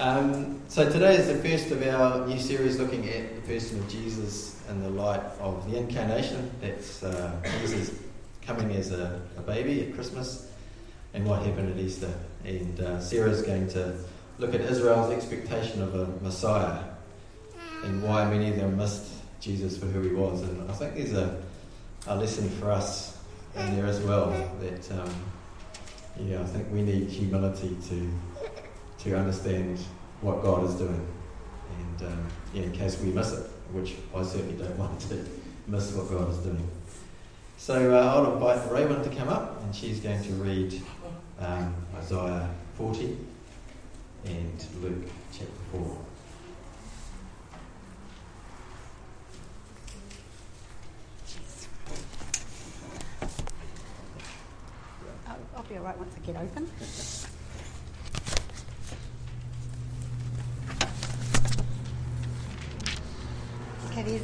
Um, so today is the first of our new series looking at the person of Jesus in the light of the incarnation. That's uh, Jesus coming as a, a, baby at Christmas and what happened at Easter. And uh, Sarah's going to look at Israel's expectation of a Messiah and why many of them missed Jesus for who he was. And I think there's a, a lesson for us in there as well that, um, yeah, I think we need humility to to understand what God is doing. And um, yeah, in case we miss it, which I certainly don't want to miss what God is doing. So uh, I'll invite Raven to come up, and she's going to read um, Isaiah 40 and Luke chapter 4. I'll be all right once I get open. There's,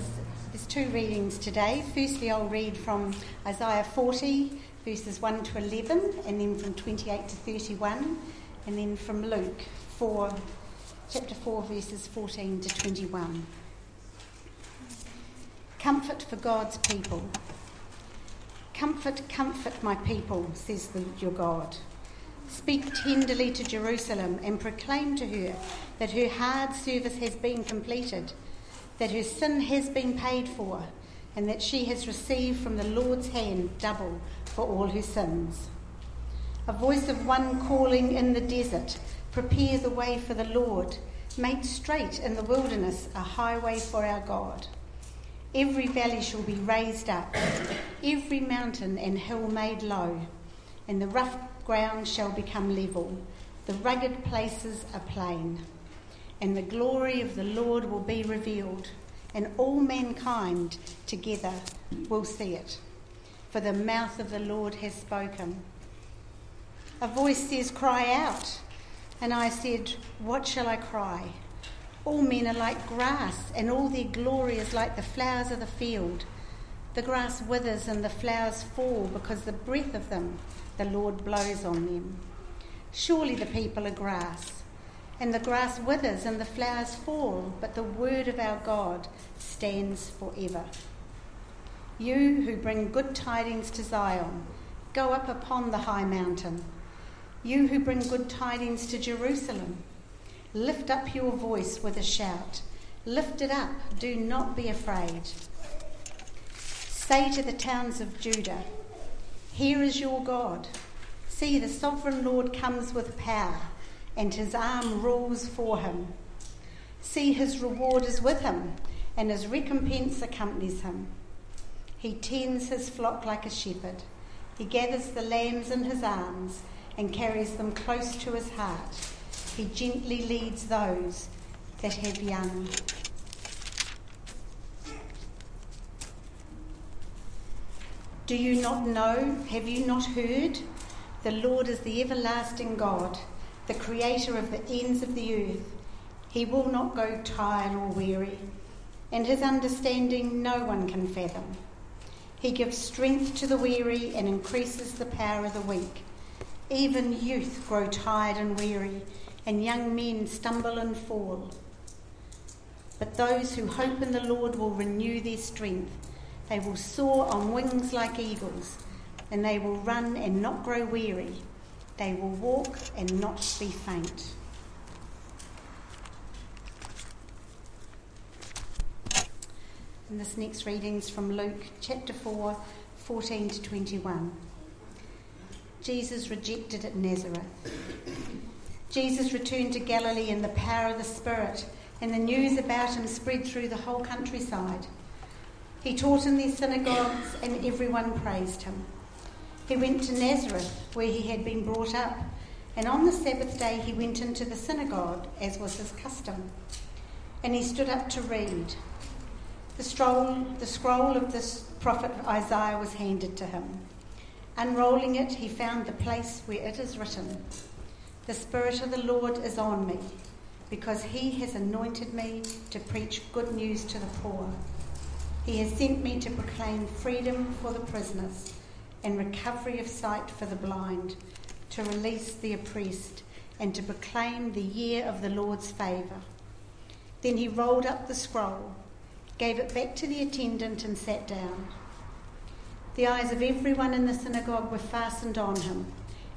there's two readings today. Firstly, I'll read from Isaiah 40, verses 1 to 11, and then from 28 to 31, and then from Luke 4, chapter 4, verses 14 to 21. Comfort for God's people. Comfort, comfort my people, says the, your God. Speak tenderly to Jerusalem and proclaim to her that her hard service has been completed that her sin has been paid for, and that she has received from the Lord's hand double for all her sins. A voice of one calling in the desert, Prepare the way for the Lord, make straight in the wilderness a highway for our God. Every valley shall be raised up, every mountain and hill made low, and the rough ground shall become level, the rugged places a plain and the glory of the Lord will be revealed, and all mankind together will see it. For the mouth of the Lord has spoken. A voice says, Cry out. And I said, What shall I cry? All men are like grass, and all their glory is like the flowers of the field. The grass withers and the flowers fall because the breath of them the Lord blows on them. Surely the people are grass and the grass withers and the flowers fall, but the word of our God stands forever. You who bring good tidings to Zion, go up upon the high mountain. You who bring good tidings to Jerusalem, lift up your voice with a shout. Lift it up, do not be afraid. Say to the towns of Judah, Here is your God. See, the sovereign Lord comes with power and his arm rules for him. See, his reward is with him, and his recompense accompanies him. He tends his flock like a shepherd. He gathers the lambs in his arms and carries them close to his heart. He gently leads those that have young. Do you not know? Have you not heard? The Lord is the everlasting God the creator of the ends of the earth. He will not go tired or weary, and his understanding no one can fathom. He gives strength to the weary and increases the power of the weak. Even youth grow tired and weary, and young men stumble and fall. But those who hope in the Lord will renew their strength. They will soar on wings like eagles, and they will run and not grow weary. They will walk and not be faint. And this next reading is from Luke chapter 4, 14 to 21. Jesus rejected at Nazareth. Jesus returned to Galilee in the power of the Spirit, and the news about him spread through the whole countryside. He taught in their synagogues, and everyone praised him. He went to Nazareth, where he had been brought up, and on the Sabbath day he went into the synagogue, as was his custom. And he stood up to read. The scroll, the scroll of this prophet Isaiah was handed to him. Unrolling it, he found the place where it is written The Spirit of the Lord is on me, because he has anointed me to preach good news to the poor. He has sent me to proclaim freedom for the prisoners and recovery of sight for the blind, to release the oppressed, and to proclaim the year of the Lord's favour. Then he rolled up the scroll, gave it back to the attendant, and sat down. The eyes of everyone in the synagogue were fastened on him,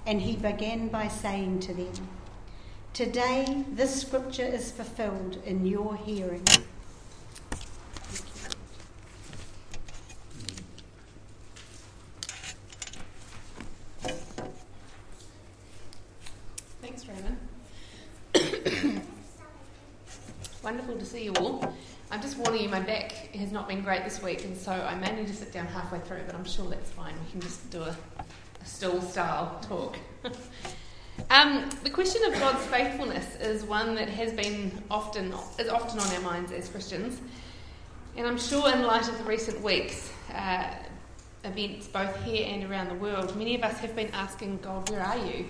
and he began by saying to them, Today this scripture is fulfilled in your hearing. Thanks, Raymond. Wonderful to see you all. I'm just warning you, my back has not been great this week, and so I may need to sit down halfway through, but I'm sure that's fine. We can just do a, a stool style talk. um, the question of God's faithfulness is one that has been often is often on our minds as Christians, and I'm sure in light of the recent weeks. Uh, events both here and around the world, many of us have been asking God, where are you?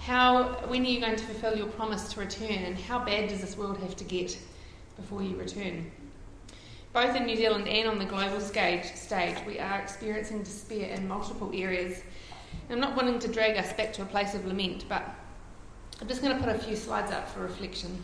How, when are you going to fulfill your promise to return, and how bad does this world have to get before you return? Both in New Zealand and on the global stage, stage we are experiencing despair in multiple areas. I'm not wanting to drag us back to a place of lament, but I'm just going to put a few slides up for reflection.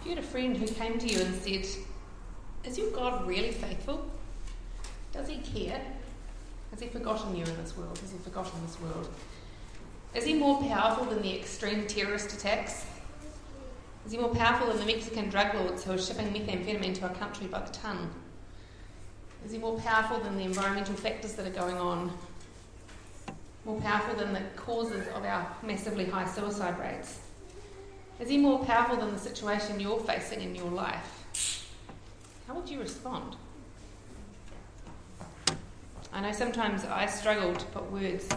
If you had a friend who came to you and said, Is your God really faithful? Does he care? Has he forgotten you in this world? Has he forgotten this world? Is he more powerful than the extreme terrorist attacks? Is he more powerful than the Mexican drug lords who are shipping methamphetamine to our country by the ton? Is he more powerful than the environmental factors that are going on? More powerful than the causes of our massively high suicide rates? Is he more powerful than the situation you're facing in your life? How would you respond? I know sometimes I struggle to put words.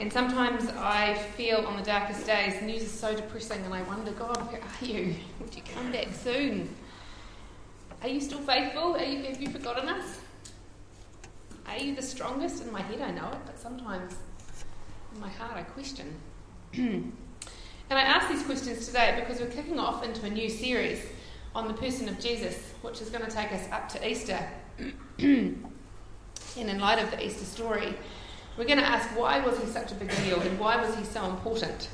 And sometimes I feel on the darkest days, the news is so depressing, and I wonder, God, where are you? Would you come back soon? Are you still faithful? Are you, have you forgotten us? Are you the strongest? In my head, I know it, but sometimes in my heart, I question. And I ask these questions today because we're kicking off into a new series on the person of Jesus, which is going to take us up to Easter. and in light of the Easter story, we're going to ask why was he such a big deal and why was he so important?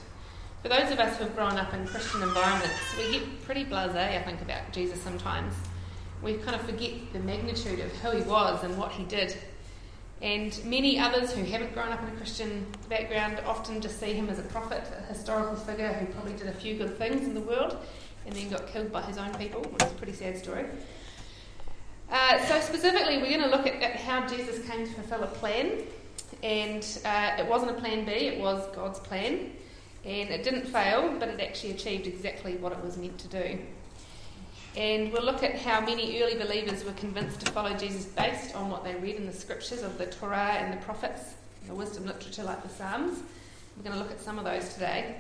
For those of us who have grown up in Christian environments, we get pretty blasé, I think, about Jesus sometimes. We kind of forget the magnitude of who he was and what he did and many others who haven't grown up in a Christian background often just see him as a prophet, a historical figure who probably did a few good things in the world and then got killed by his own people, which is a pretty sad story. Uh, so, specifically, we're going to look at, at, how Jesus came to fulfill a plan. And uh, it wasn't a plan B, it was God's plan. And it didn't fail, but it actually achieved exactly what it was meant to do. And we'll look at how many early believers were convinced to follow Jesus based on what they read in the scriptures of the Torah and the prophets, the wisdom literature like the Psalms. We're going to look at some of those today,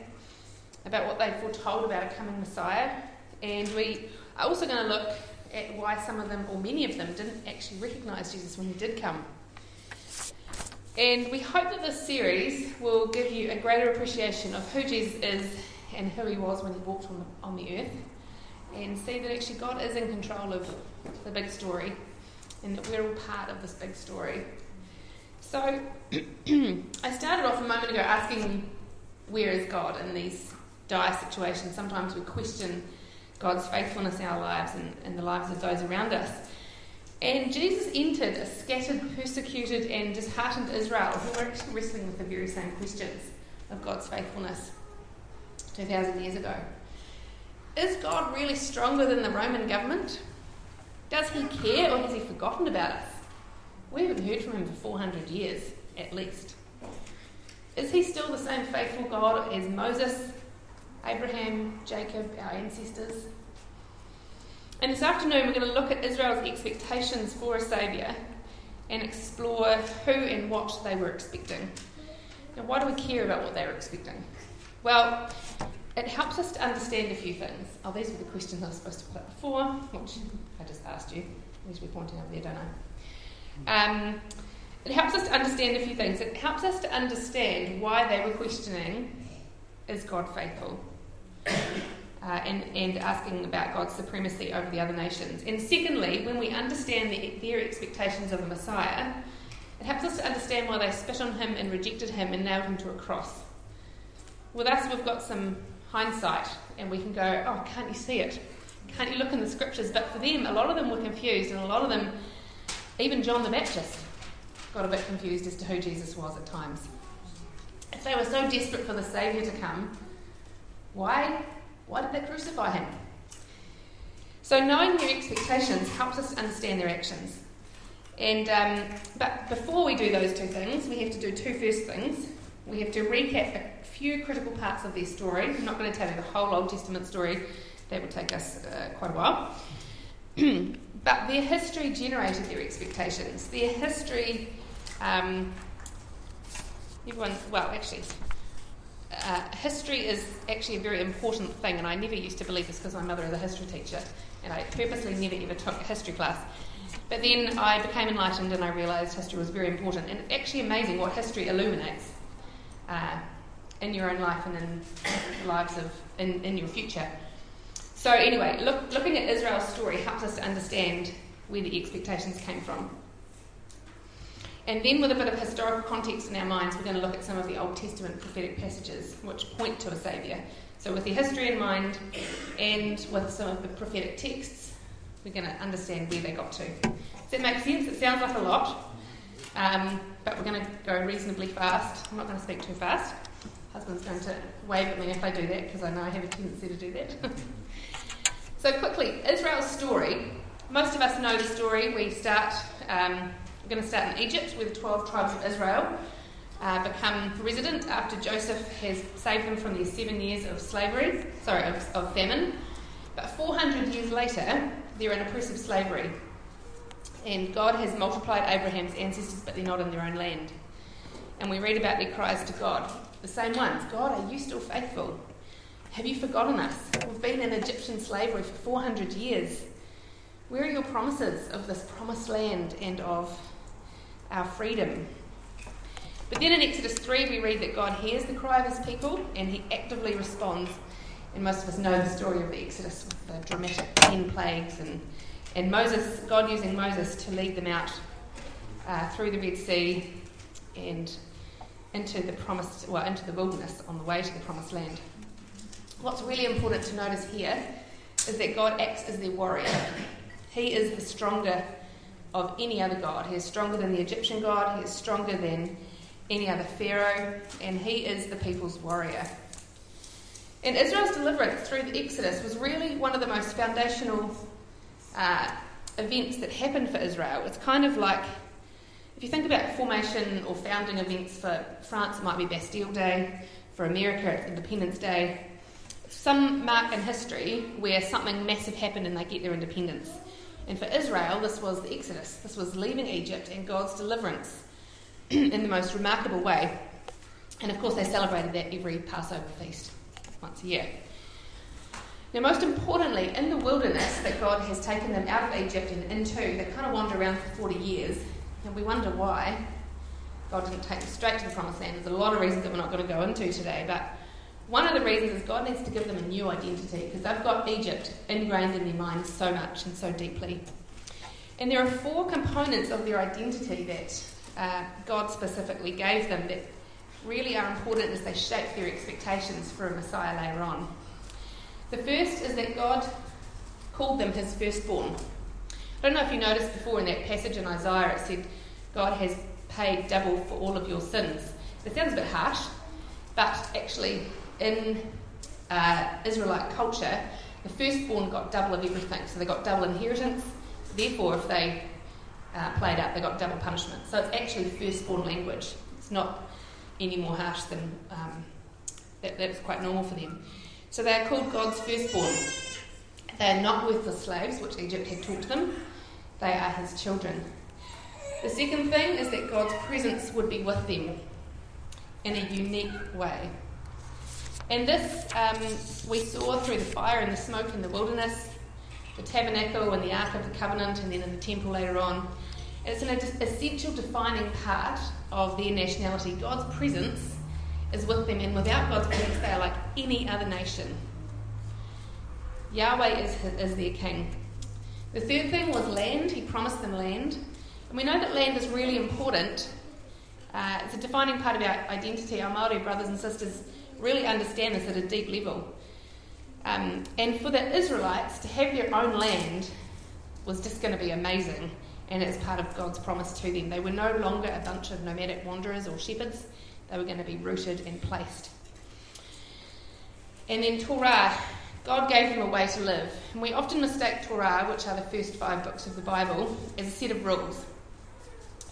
about what they foretold about a coming Messiah. And we are also going to look at why some of them, or many of them, didn't actually recognize Jesus when he did come. And we hope that this series will give you a greater appreciation of who Jesus is and who he was when he walked on the, on the earth and see that actually God is in control of the big story and that we're all part of this big story. So I started off a moment ago asking, where is God in these dire situations? Sometimes we question God's faithfulness in our lives and, the lives of those around us. And Jesus entered a scattered, persecuted, and disheartened Israel who were actually wrestling with the very same questions of God's faithfulness 2,000 years ago. Is God really stronger than the Roman government? Does he care or has he forgotten about us? We haven't heard from him for 400 years, at least. Is he still the same faithful God as Moses, Abraham, Jacob, our ancestors? And this afternoon, we're going to look at Israel's expectations for a Saviour and explore who and what they were expecting. Now, why do we care about what they were expecting? Well, it helps us to understand a few things. Oh, these were the questions I was supposed to put up before, which I just asked you. These were pointing over there, don't I? Um, it helps us to understand a few things. It helps us to understand why they were questioning is God faithful? Uh, and, and asking about God's supremacy over the other nations. And secondly, when we understand the, their expectations of a Messiah, it helps us to understand why they spit on him and rejected him and nailed him to a cross. With us, we've got some hindsight and we can go, oh, can't you see it? Can't you look in the scriptures? But for them, a lot of them were confused, and a lot of them, even John the Baptist, got a bit confused as to who Jesus was at times. If they were so desperate for the Saviour to come, why, why did they crucify him? So knowing their expectations helps us understand their actions. And um, but before we do those two things, we have to do two first things. We have to recap few critical parts of their story. I'm not going to tell you the whole Old Testament story; that would take us uh, quite a while. but their history generated their expectations. Their history, um, everyone, well, actually, uh, history is actually a very important thing, and I never used to believe this because my mother is a history teacher, and I purposely never ever took a history class. But then I became enlightened and I realised history was very important. And it's actually amazing what history illuminates uh, in your own life and in the lives of in, in your future. So anyway, look, looking at Israel's story helps us to understand where the expectations came from. And then, with a bit of historical context in our minds, we're going to look at some of the Old Testament prophetic passages which point to a Saviour. So, with the history in mind and with some of the prophetic texts, we're going to understand where they got to. Does that make sense? It sounds like a lot, um, but we're going to go reasonably fast. I'm not going to speak too fast. Husband's going to wave at me if I do that because I know I have a tendency to do that. so, quickly, Israel's story. Most of us know the story. We start. Um, we're going to start in Egypt, where the 12 tribes of Israel uh, become resident after Joseph has saved them from their seven years of slavery, sorry, of, of famine. But 400 years later, they're in oppressive slavery. And God has multiplied Abraham's ancestors, but they're not in their own land. And we read about their cries to God, the same ones God, are you still faithful? Have you forgotten us? We've been in Egyptian slavery for 400 years. Where are your promises of this promised land and of our freedom. But then in Exodus 3, we read that God hears the cry of his people and he actively responds. And most of us know the story of the Exodus with the dramatic ten plagues and, and Moses, God using Moses to lead them out uh, through the Red Sea and into the promised, well, into the wilderness on the way to the promised land. What's really important to notice here is that God acts as their warrior. He is the stronger of any other god. He is stronger than the Egyptian god, he is stronger than any other pharaoh, and he is the people's warrior. And Israel's deliverance through the Exodus was really one of the most foundational uh, events that happened for Israel. It's kind of like, if you think about formation or founding events for France, it might be Bastille Day, for America, it's Independence Day. Some mark in history where something massive happened and they get their independence. And for Israel, this was the Exodus. This was leaving Egypt and God's deliverance in the most remarkable way. And of course, they celebrated that every Passover feast once a year. Now, most importantly, in the wilderness that God has taken them out of Egypt and into, they kind of wander around for 40 years, and we wonder why God didn't take them straight to the promised land. There's a lot of reasons that we're not going to go into today, but one of the reasons is God needs to give them a new identity because they've got Egypt ingrained in their minds so much and so deeply. And there are four components of their identity that uh, God specifically gave them that really are important as they shape their expectations for a Messiah later on. The first is that God called them his firstborn. I don't know if you noticed before in that passage in Isaiah it said, God has paid double for all of your sins. It sounds a bit harsh, but actually, in uh, Israelite culture, the firstborn got double of everything. So they got double inheritance. Therefore, if they uh, played out, they got double punishment. So it's actually firstborn language. It's not any more harsh than um, that, that's quite normal for them. So they are called God's firstborn. They are not worthless slaves, which Egypt had taught them. They are his children. The second thing is that God's presence would be with them in a unique way. And this um, we saw through the fire and the smoke in the wilderness, the tabernacle and the Ark of the Covenant, and then in the temple later on. It's an essential defining part of their nationality. God's presence is with them, and without God's presence, they are like any other nation. Yahweh is, is their king. The third thing was land. He promised them land. And we know that land is really important. Uh, it's a defining part of our identity. Our Māori brothers and sisters really understand this at a deep level. Um, and for the Israelites to have their own land was just going to be amazing, and it's part of God's promise to them. They were no longer a bunch of nomadic wanderers or shepherds, they were going to be rooted and placed. And then Torah, God gave them a way to live. And we often mistake Torah, which are the first five books of the Bible, as a set of rules.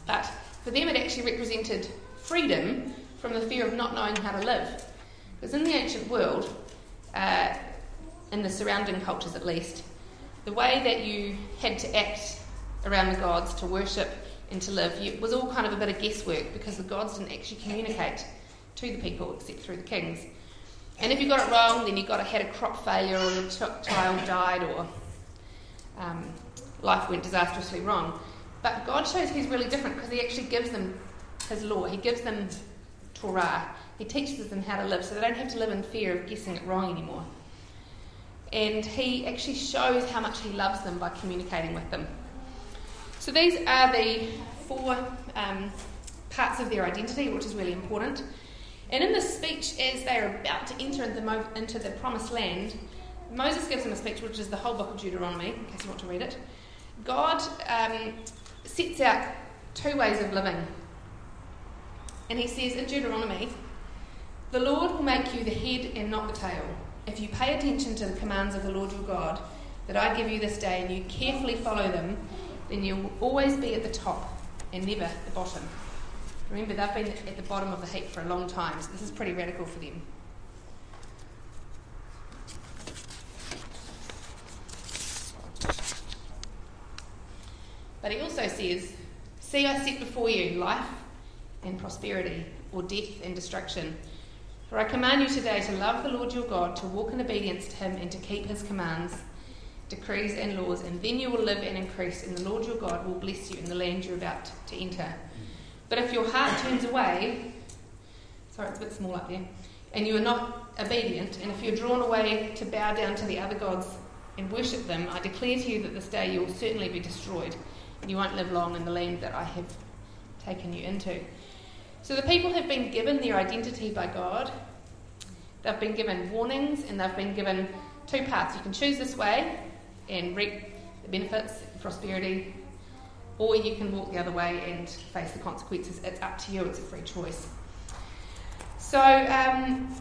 But for them, it actually represented freedom from the fear of not knowing how to live. Because in the ancient world, uh, in the surrounding cultures at least, the way that you had to act around the gods to worship and to live you, was all kind of a bit of guesswork because the gods didn't actually communicate to the people except through the kings. And if you got it wrong, then you got a, had a crop failure or your child died or um, life went disastrously wrong. But God shows He's really different because He actually gives them His law. He gives them Torah. He teaches them how to live so they don't have to live in fear of guessing it wrong anymore. And He actually shows how much He loves them by communicating with them. So these are the four um, parts of their identity, which is really important. And in this speech, as they are about to enter into the, promised land, Moses gives them a speech, which is the whole book of Deuteronomy, in case you want to read it. God um, sets out two ways of living. And he says in Deuteronomy, The Lord will make you the head and not the tail. If you pay attention to the commands of the Lord your God that I give you this day and you carefully follow them, then you'll always be at the top and never the bottom. Remember, they've been at the bottom of the heap for a long time, so this is pretty radical for them. But he also says, See, I set before you life and prosperity, or death and destruction. For I command you today to love the Lord your God, to walk in obedience to him, and to keep his commands, decrees, and laws, and then you will live and increase, and the Lord your God will bless you in the land you're about to enter. But if your heart turns away, sorry, it's a bit small up there, and you are not obedient, and if you're drawn away to bow down to the other gods and worship them, I declare to you that this day you will certainly be destroyed you won't live long in the land that I have taken you into. So the people have been given their identity by God. They've been given warnings and they've been given two paths. You can choose this way and reap the benefits, prosperity, or you can walk the other way and face the consequences. It's up to you, it's a free choice. So, um,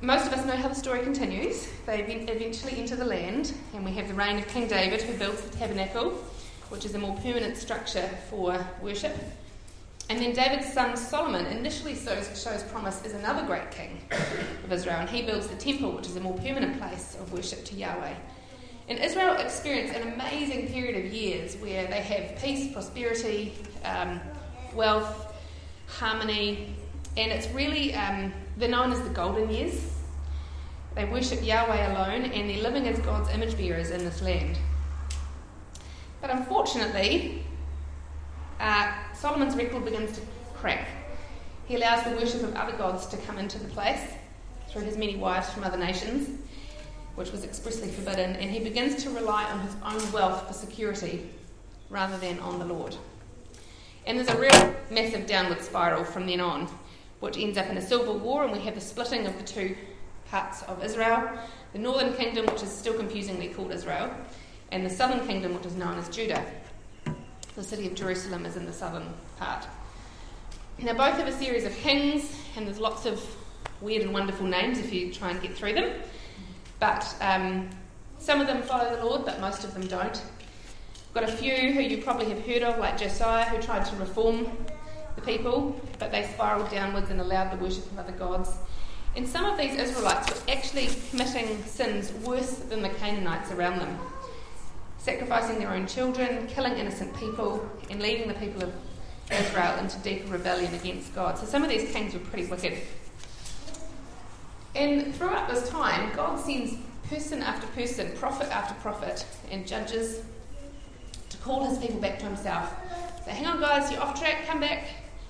most of us know how the story continues. They eventually enter the land, and we have the reign of King David who builds the tabernacle which is a more permanent structure for worship. And then David's son Solomon initially shows, shows promise as another great king of Israel, and he builds the temple, which is a more permanent place of worship to Yahweh. And Israel experienced an amazing period of years where they have peace, prosperity, um, wealth, harmony, and it's really, um, they're known as the golden years. They worship Yahweh alone, and they're living as God's image bearers in this land. But unfortunately, uh, Solomon's record begins to crack. He allows the worship of other gods to come into the place through his many wives from other nations, which was expressly forbidden, and he begins to rely on his own wealth for security rather than on the Lord. And there's a real massive downward spiral from then on, which ends up in a civil war, and we have the splitting of the two parts of Israel the northern kingdom, which is still confusingly called Israel, and the southern kingdom, which is known as Judah. The city of Jerusalem is in the southern part. Now, both have a series of kings, and there's lots of weird and wonderful names if you try and get through them. But um, some of them follow the Lord, but most of them don't. We've got a few who you probably have heard of, like Josiah, who tried to reform the people, but they spiraled downwards and allowed the worship of other gods. And some of these Israelites were actually committing sins worse than the Canaanites around them, sacrificing their own children, killing innocent people, and leading the people of Israel into deeper rebellion against God. So some of these kings were pretty wicked. And throughout this time, God sends person after person, prophet after prophet, and judges to call his people back to himself. Say, hang on, guys, you're off track, come back.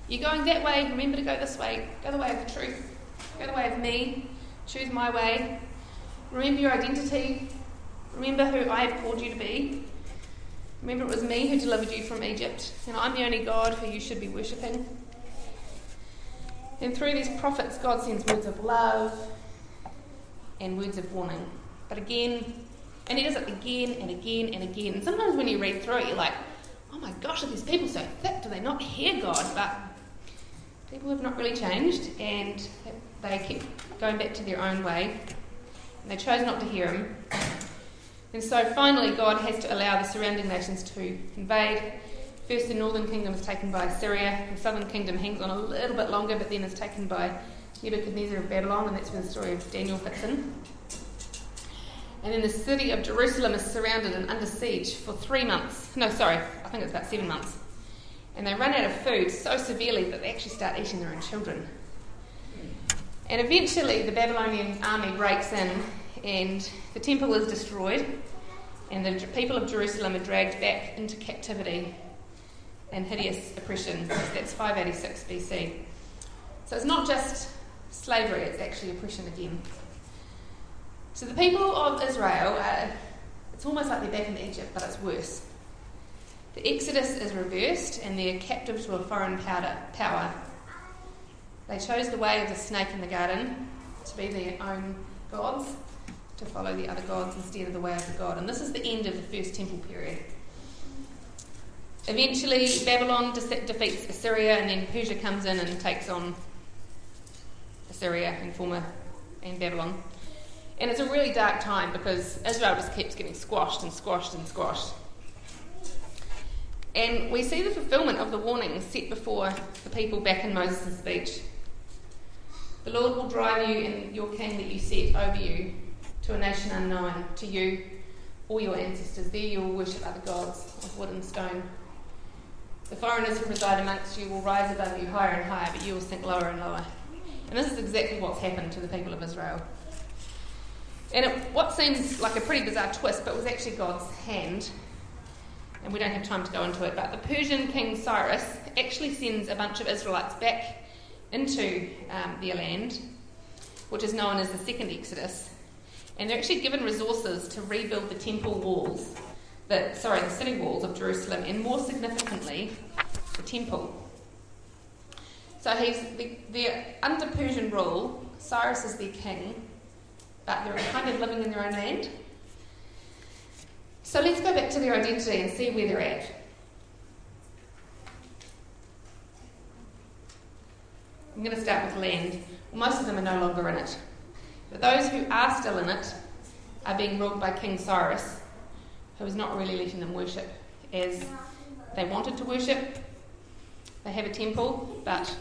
You're going that way, remember to go this way. Go the way of the truth. Go the way of me. Choose my way. Remember your identity. Remember who I have called you to be. Remember it was me who delivered you from Egypt, and I'm the only God who you should be worshipping. And through these prophets, God sends words of love and words of warning. But again, and He does it again and again and again. And sometimes when you read through it, you're like, oh my gosh, are these people so thick? Do they not hear God? But people have not really changed, and they keep going back to their own way. And they chose not to hear Him. And so finally, God has to allow the surrounding nations to invade. First, the northern kingdom is taken by Syria, the southern kingdom hangs on a little bit longer, but then is taken by Nebuchadnezzar of Babylon, and that's where the story of Daniel fits in. And then the city of Jerusalem is surrounded and under siege for three months. No, sorry, I think it's about seven months. And they run out of food so severely that they actually start eating their own children. And eventually, the Babylonian army breaks in and the temple is destroyed, and the people of Jerusalem are dragged back into captivity and hideous oppression. That's 586 BC. So it's not just slavery, it's actually oppression again. So the people of Israel, uh, it's almost like they're back in Egypt, but it's worse. The Exodus is reversed, and they're captive to a foreign power. They chose the way of the snake in the garden to be their own gods to follow the other gods instead of the way of the God. And this is the end of the first temple period. Eventually, Babylon defeats Assyria, and then Persia comes in and takes on Assyria and former and Babylon. And it's a really dark time because Israel just keeps getting squashed and squashed and squashed. And we see the fulfillment of the warning set before the people back in Moses' speech. The Lord will drive you and your king that you set over you to a nation unknown, to you or your ancestors. There you will worship other gods of wood and stone. The foreigners who reside amongst you will rise above you higher and higher, but you will sink lower and lower. And this is exactly what's happened to the people of Israel. And it, what seems like a pretty bizarre twist, but was actually God's hand. And we don't have time to go into it, but the Persian king Cyrus actually sends a bunch of Israelites back into um, their land, which is known as the Second Exodus. And they're actually given resources to rebuild the temple walls, the, sorry, the city walls of Jerusalem, and more significantly, the temple. So he's the, they're under Persian rule. Cyrus is their king, but they're kind of living in their own land. So let's go back to their identity and see where they're at. I'm going to start with land. Well, most of them are no longer in it. But those who are still in it are being ruled by King Cyrus, who is not really letting them worship as they wanted to worship. They have a temple, but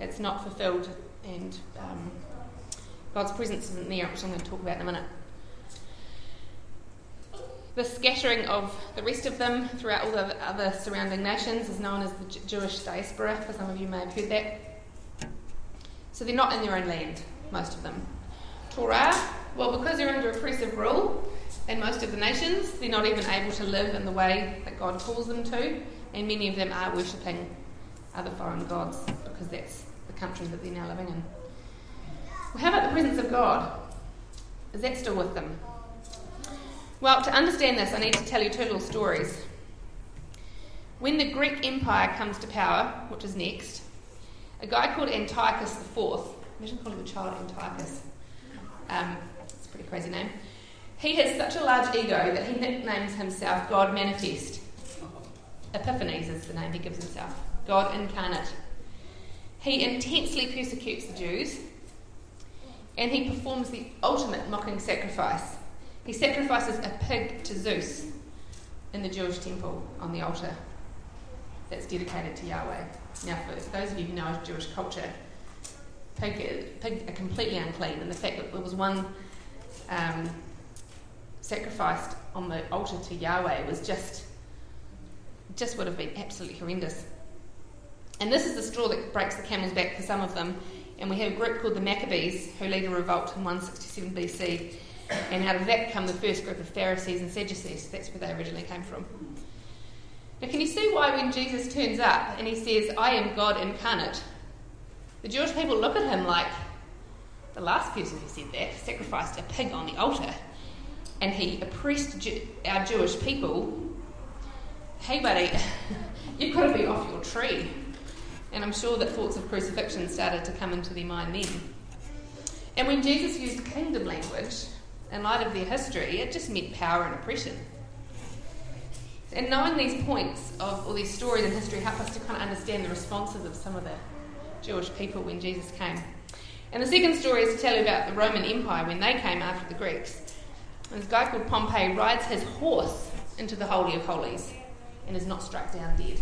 it's not fulfilled, and um, God's presence isn't there, which I'm going to talk about in a minute. The scattering of the rest of them throughout all the other surrounding nations is known as the Jewish diaspora, for some of you may have heard that. So they're not in their own land, most of them. Torah, well, because they're under oppressive rule in most of the nations, they're not even able to live in the way that God calls them to, and many of them are worshipping other foreign gods because that's country that they're now living in. Well, how about the presence of God? Is that still with them? Well, to understand this, I need to tell you two little stories. When the Greek Empire comes to power, which is next, a guy called Antiochus IV, imagine calling a child Antiochus, um, it's a pretty crazy name. He has such a large ego that he nicknames himself God Manifest. Epiphanes is the name he gives himself, God incarnate. He intensely persecutes the Jews and he performs the ultimate mocking sacrifice. He sacrifices a pig to Zeus, in the Jewish temple on the altar that's dedicated to Yahweh. Now, for those of you who know Jewish culture, pig, pig are completely unclean, and the fact that there was one um, sacrificed on the altar to Yahweh was just just would have been absolutely horrendous. And this is the straw that breaks the camel's back for some of them. And we have a group called the Maccabees who lead a revolt in 167 BC. And out of that come the first group of Pharisees and Sadducees. That's where they originally came from. Now, can you see why when Jesus turns up and he says, I am God incarnate, the Jewish people look at him like the last person who said that sacrificed a pig on the altar and he oppressed our Jewish people. Hey, buddy, you've got to be off your tree. And I'm sure that thoughts of crucifixion started to come into their mind then. And when Jesus used kingdom language, in light of their history, it just meant power and oppression. And knowing these points of all these stories in history help us to kind of understand the responses of some of the Jewish people when Jesus came. And the second story is to tell you about the Roman Empire when they came after the Greeks. And this guy called Pompey rides his horse into the Holy of Holies and is not struck down dead.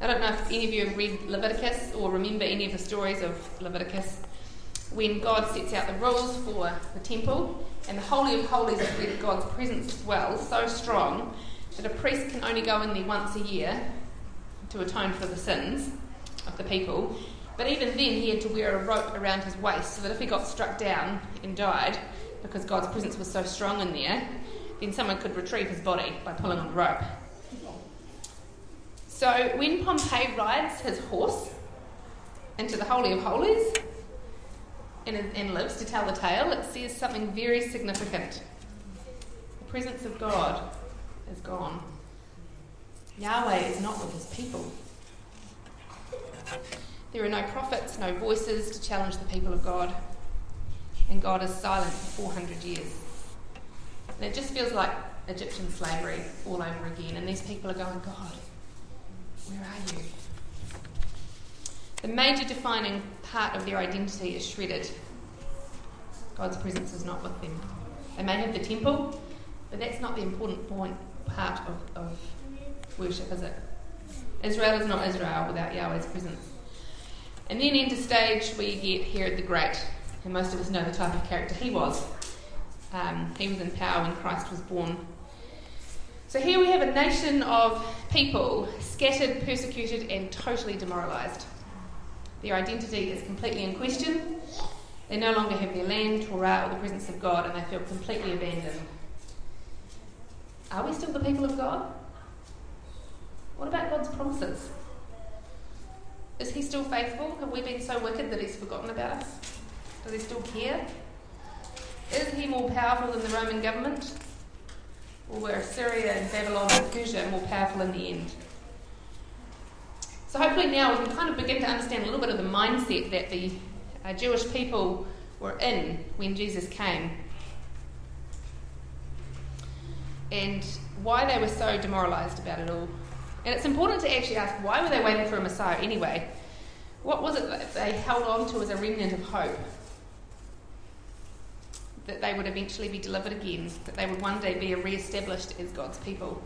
I don't know if any of you have read Leviticus or remember any of the stories of Leviticus when God sets out the rules for the temple, and the Holy of Holies is where God's presence dwells so strong that a priest can only go in there once a year to atone for the sins of the people. But even then, he had to wear a rope around his waist so that if he got struck down and died, because God's presence was so strong in there, then someone could retrieve his body by pulling on the rope. So when Pompey rides his horse into the Holy of Holies and, and lives to tell the tale, it says something very significant. The presence of God is gone. Yahweh is not with his people. There are no prophets, no voices to challenge the people of God. And God is silent for 400 years. And it just feels like Egyptian slavery all over again. And these people are going, God, where are you? The major defining part of their identity is shredded. God's presence is not with them. They may have the temple, but that's not the important point, part of, of worship, is it? Israel is not Israel without Yahweh's presence. And then into stage we get Herod the Great, and most of us know the type of character he was. Um, he was in power when Christ was born. So here we have a nation of people scattered, persecuted, and totally demoralised. Their identity is completely in question. They no longer have their land, Torah, or the presence of God, and they feel completely abandoned. Are we still the people of God? What about God's promises? Is He still faithful? Have we been so wicked that He's forgotten about us? Does He still care? Is He more powerful than the Roman government? Or Syria and Babylon and Persia more powerful in the end? So hopefully now we can kind of begin to understand a little bit of the mindset that the uh, Jewish people were in when Jesus came. And why they were so demoralised about it all. And it's important to actually ask why were they waiting for a Messiah anyway? What was it that they held on to as a remnant of hope? That they would eventually be delivered again, that they would one day be re established as God's people.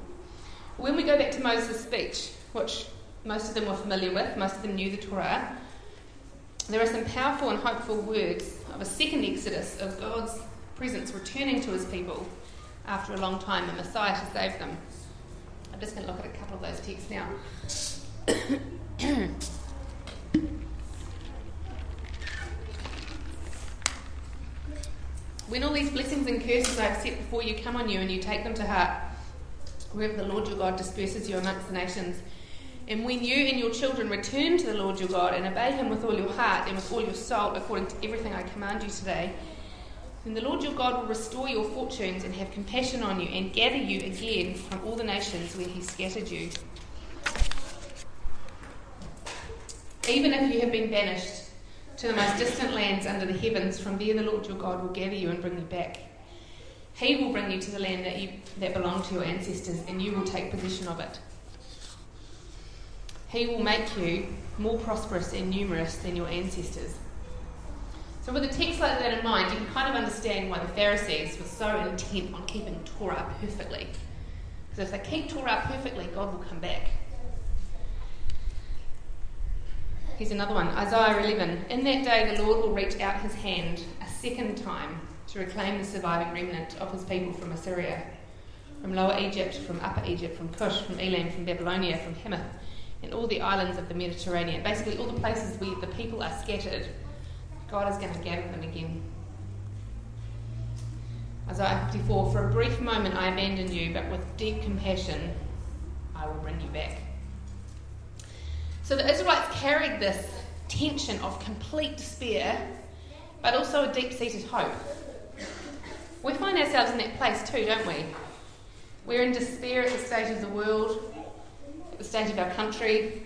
When we go back to Moses' speech, which most of them were familiar with, most of them knew the Torah, there are some powerful and hopeful words of a second exodus of God's presence returning to his people after a long time, a Messiah to save them. I'm just going to look at a couple of those texts now. when all these blessings and curses I have set before you come on you and you take them to heart, wherever the Lord your God disperses you amongst the nations, and when you and your children return to the Lord your God and obey him with all your heart and with all your soul, according to everything I command you today, then the Lord your God will restore your fortunes and have compassion on you and gather you again from all the nations where he scattered you. Even if you have been banished to the most distant lands under the heavens, from there the Lord your God will gather you and bring you back. He will bring you to the land that, you, that belonged to your ancestors, and you will take possession of it. He will make you more prosperous and numerous than your ancestors. So, with a text like that in mind, you can kind of understand why the Pharisees were so intent on keeping Torah perfectly. Because if they keep Torah perfectly, God will come back. Here's another one Isaiah 11. In that day, the Lord will reach out his hand a second time to reclaim the surviving remnant of his people from Assyria, from Lower Egypt, from Upper Egypt, from Cush, from Elam, from Babylonia, from Hamath, and all the islands of the Mediterranean. Basically, all the places where the people are scattered, God is going to gather them again. Isaiah 54 For a brief moment I abandoned you, but with deep compassion I will bring you back. So the Israelites carried this tension of complete despair, but also a deep seated hope. We find ourselves in that place too, don't we? We're in despair at the state of the world, at the state of our country.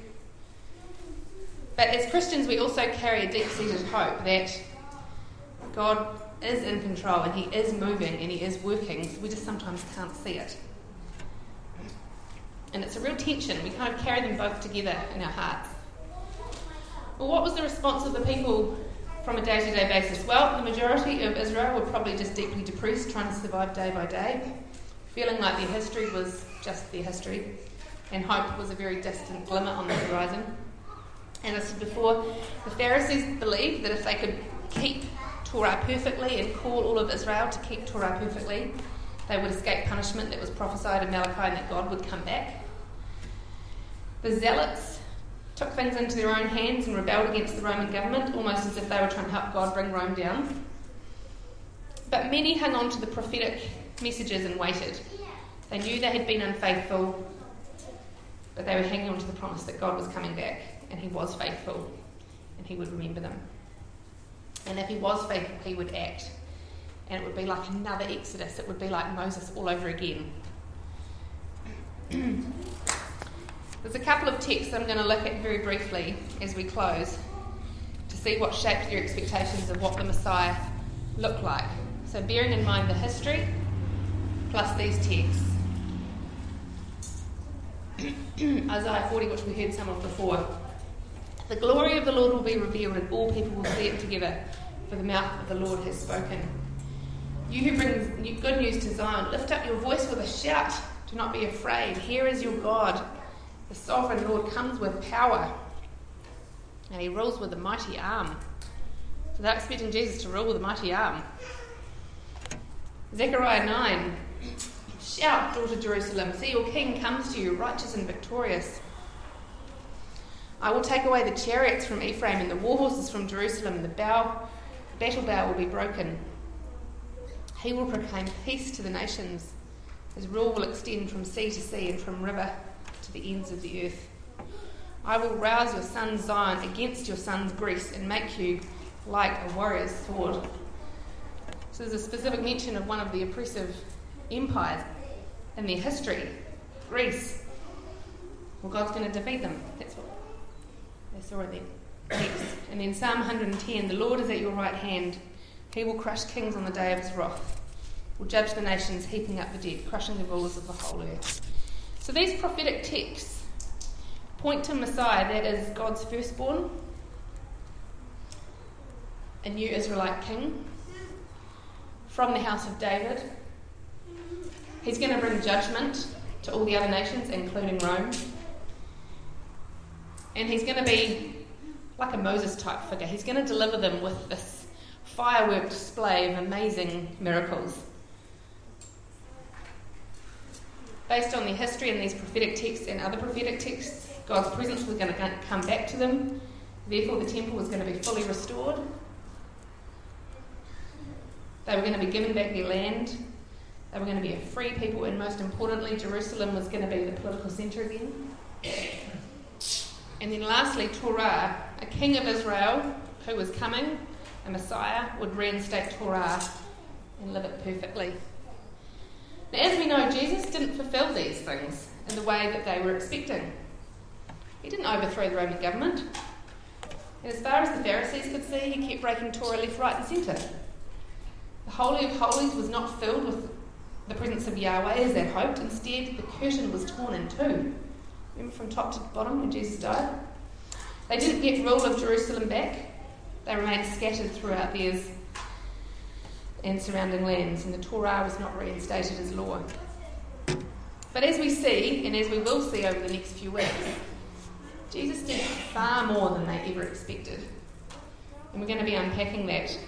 But as Christians, we also carry a deep seated hope that God is in control and He is moving and He is working. We just sometimes can't see it. And it's a real tension. We kind of carry them both together in our hearts. Well, what was the response of the people from a day to day basis? Well, the majority of Israel were probably just deeply depressed, trying to survive day by day, feeling like their history was just their history, and hope was a very distant glimmer on the horizon. And as I said before, the Pharisees believed that if they could keep Torah perfectly and call all of Israel to keep Torah perfectly, they would escape punishment that was prophesied in Malachi and that God would come back. The Zealots took things into their own hands and rebelled against the Roman government, almost as if they were trying to help God bring Rome down. But many hung on to the prophetic messages and waited. They knew they had been unfaithful, but they were hanging on to the promise that God was coming back, and He was faithful, and He would remember them. And if He was faithful, He would act and it would be like another Exodus. It would be like Moses all over again. There's a couple of texts I'm going to look at very briefly as we close to see what shaped your expectations of what the Messiah looked like. So, bearing in mind the history plus these texts. Isaiah 40, which we heard some of before. The glory of the Lord will be revealed, and all people will see it together, for the mouth of the Lord has spoken. You who bring good news to Zion, lift up your voice with a shout. Do not be afraid. Here is your God. The sovereign Lord comes with power, and he rules with a mighty arm. So they're expecting Jesus to rule with a mighty arm. Zechariah 9 Shout, daughter Jerusalem, see your king comes to you, righteous and victorious. I will take away the chariots from Ephraim and the war horses from Jerusalem, and the bow, battle bow will be broken. He will proclaim peace to the nations. His rule will extend from sea to sea and from river to the ends of the earth. I will rouse your son Zion against your son's Greece and make you like a warrior's sword. So there's a specific mention of one of the oppressive empires in their history, Greece. Well, God's going to defeat them. That's what they saw in. And then Psalm 110 The Lord is at your right hand. He will crush kings on the day of his wrath, will judge the nations, heaping up the dead, crushing the rulers of the whole earth. So these prophetic texts point to Messiah, that is God's firstborn, a new Israelite king from the house of David. He's going to bring judgment to all the other nations, including Rome. And he's going to be like a Moses type figure. He's going to deliver them with this firework display of amazing miracles. Based on their history in these prophetic texts and other prophetic texts, God's presence was going to come back to them. Therefore, the temple was going to be fully restored. They were going to be given back their land. They were going to be a free people, and most importantly, Jerusalem was going to be the political centre again. And then, lastly, Torah, a king of Israel who was coming a Messiah would reinstate Torah and live it perfectly. Now, as we know, Jesus didn't fulfill these things in the way that they were expecting. He didn't overthrow the Roman government. And as far as the Pharisees could see, he kept breaking Torah left, right, and centre. The Holy of Holies was not filled with the presence of Yahweh as they hoped. Instead, the curtain was torn in two. Remember from top to bottom when Jesus died? They didn't get rule of Jerusalem back. They remained scattered throughout theirs and surrounding lands, and the Torah was not reinstated as law. But as we see, and as we will see over the next few weeks, Jesus did far more than they ever expected. And we're going to be unpacking that.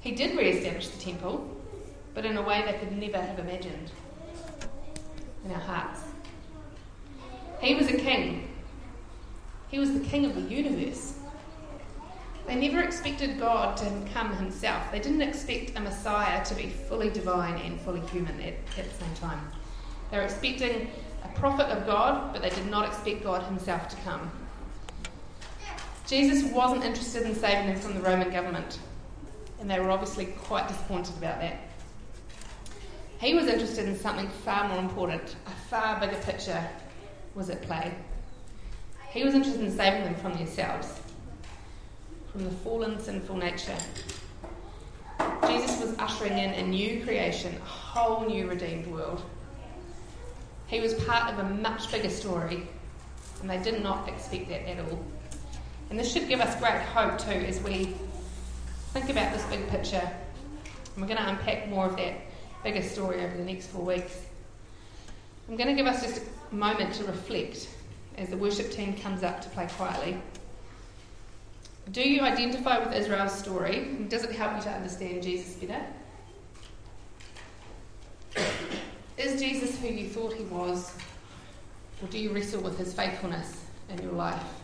He did re establish the temple, but in a way they could never have imagined in our hearts. He was a king, he was the king of the universe. They never expected God to come himself. They didn't expect a Messiah to be fully divine and fully human at, at the same time. They were expecting a prophet of God, but they did not expect God himself to come. Jesus wasn't interested in saving them from the Roman government, and they were obviously quite disappointed about that. He was interested in something far more important, a far bigger picture was at play. He was interested in saving them from themselves, from the fallen, sinful nature. Jesus was ushering in a new creation, a whole new redeemed world. He was part of a much bigger story, and they did not expect that at all. And this should give us great hope too as we think about this big picture. And we're going to unpack more of that bigger story over the next four weeks. I'm going to give us just a moment to reflect as the worship team comes up to play quietly. Do you identify with Israel's story? Does it help you to understand Jesus better? Is Jesus who you thought he was, or do you wrestle with his faithfulness in your life?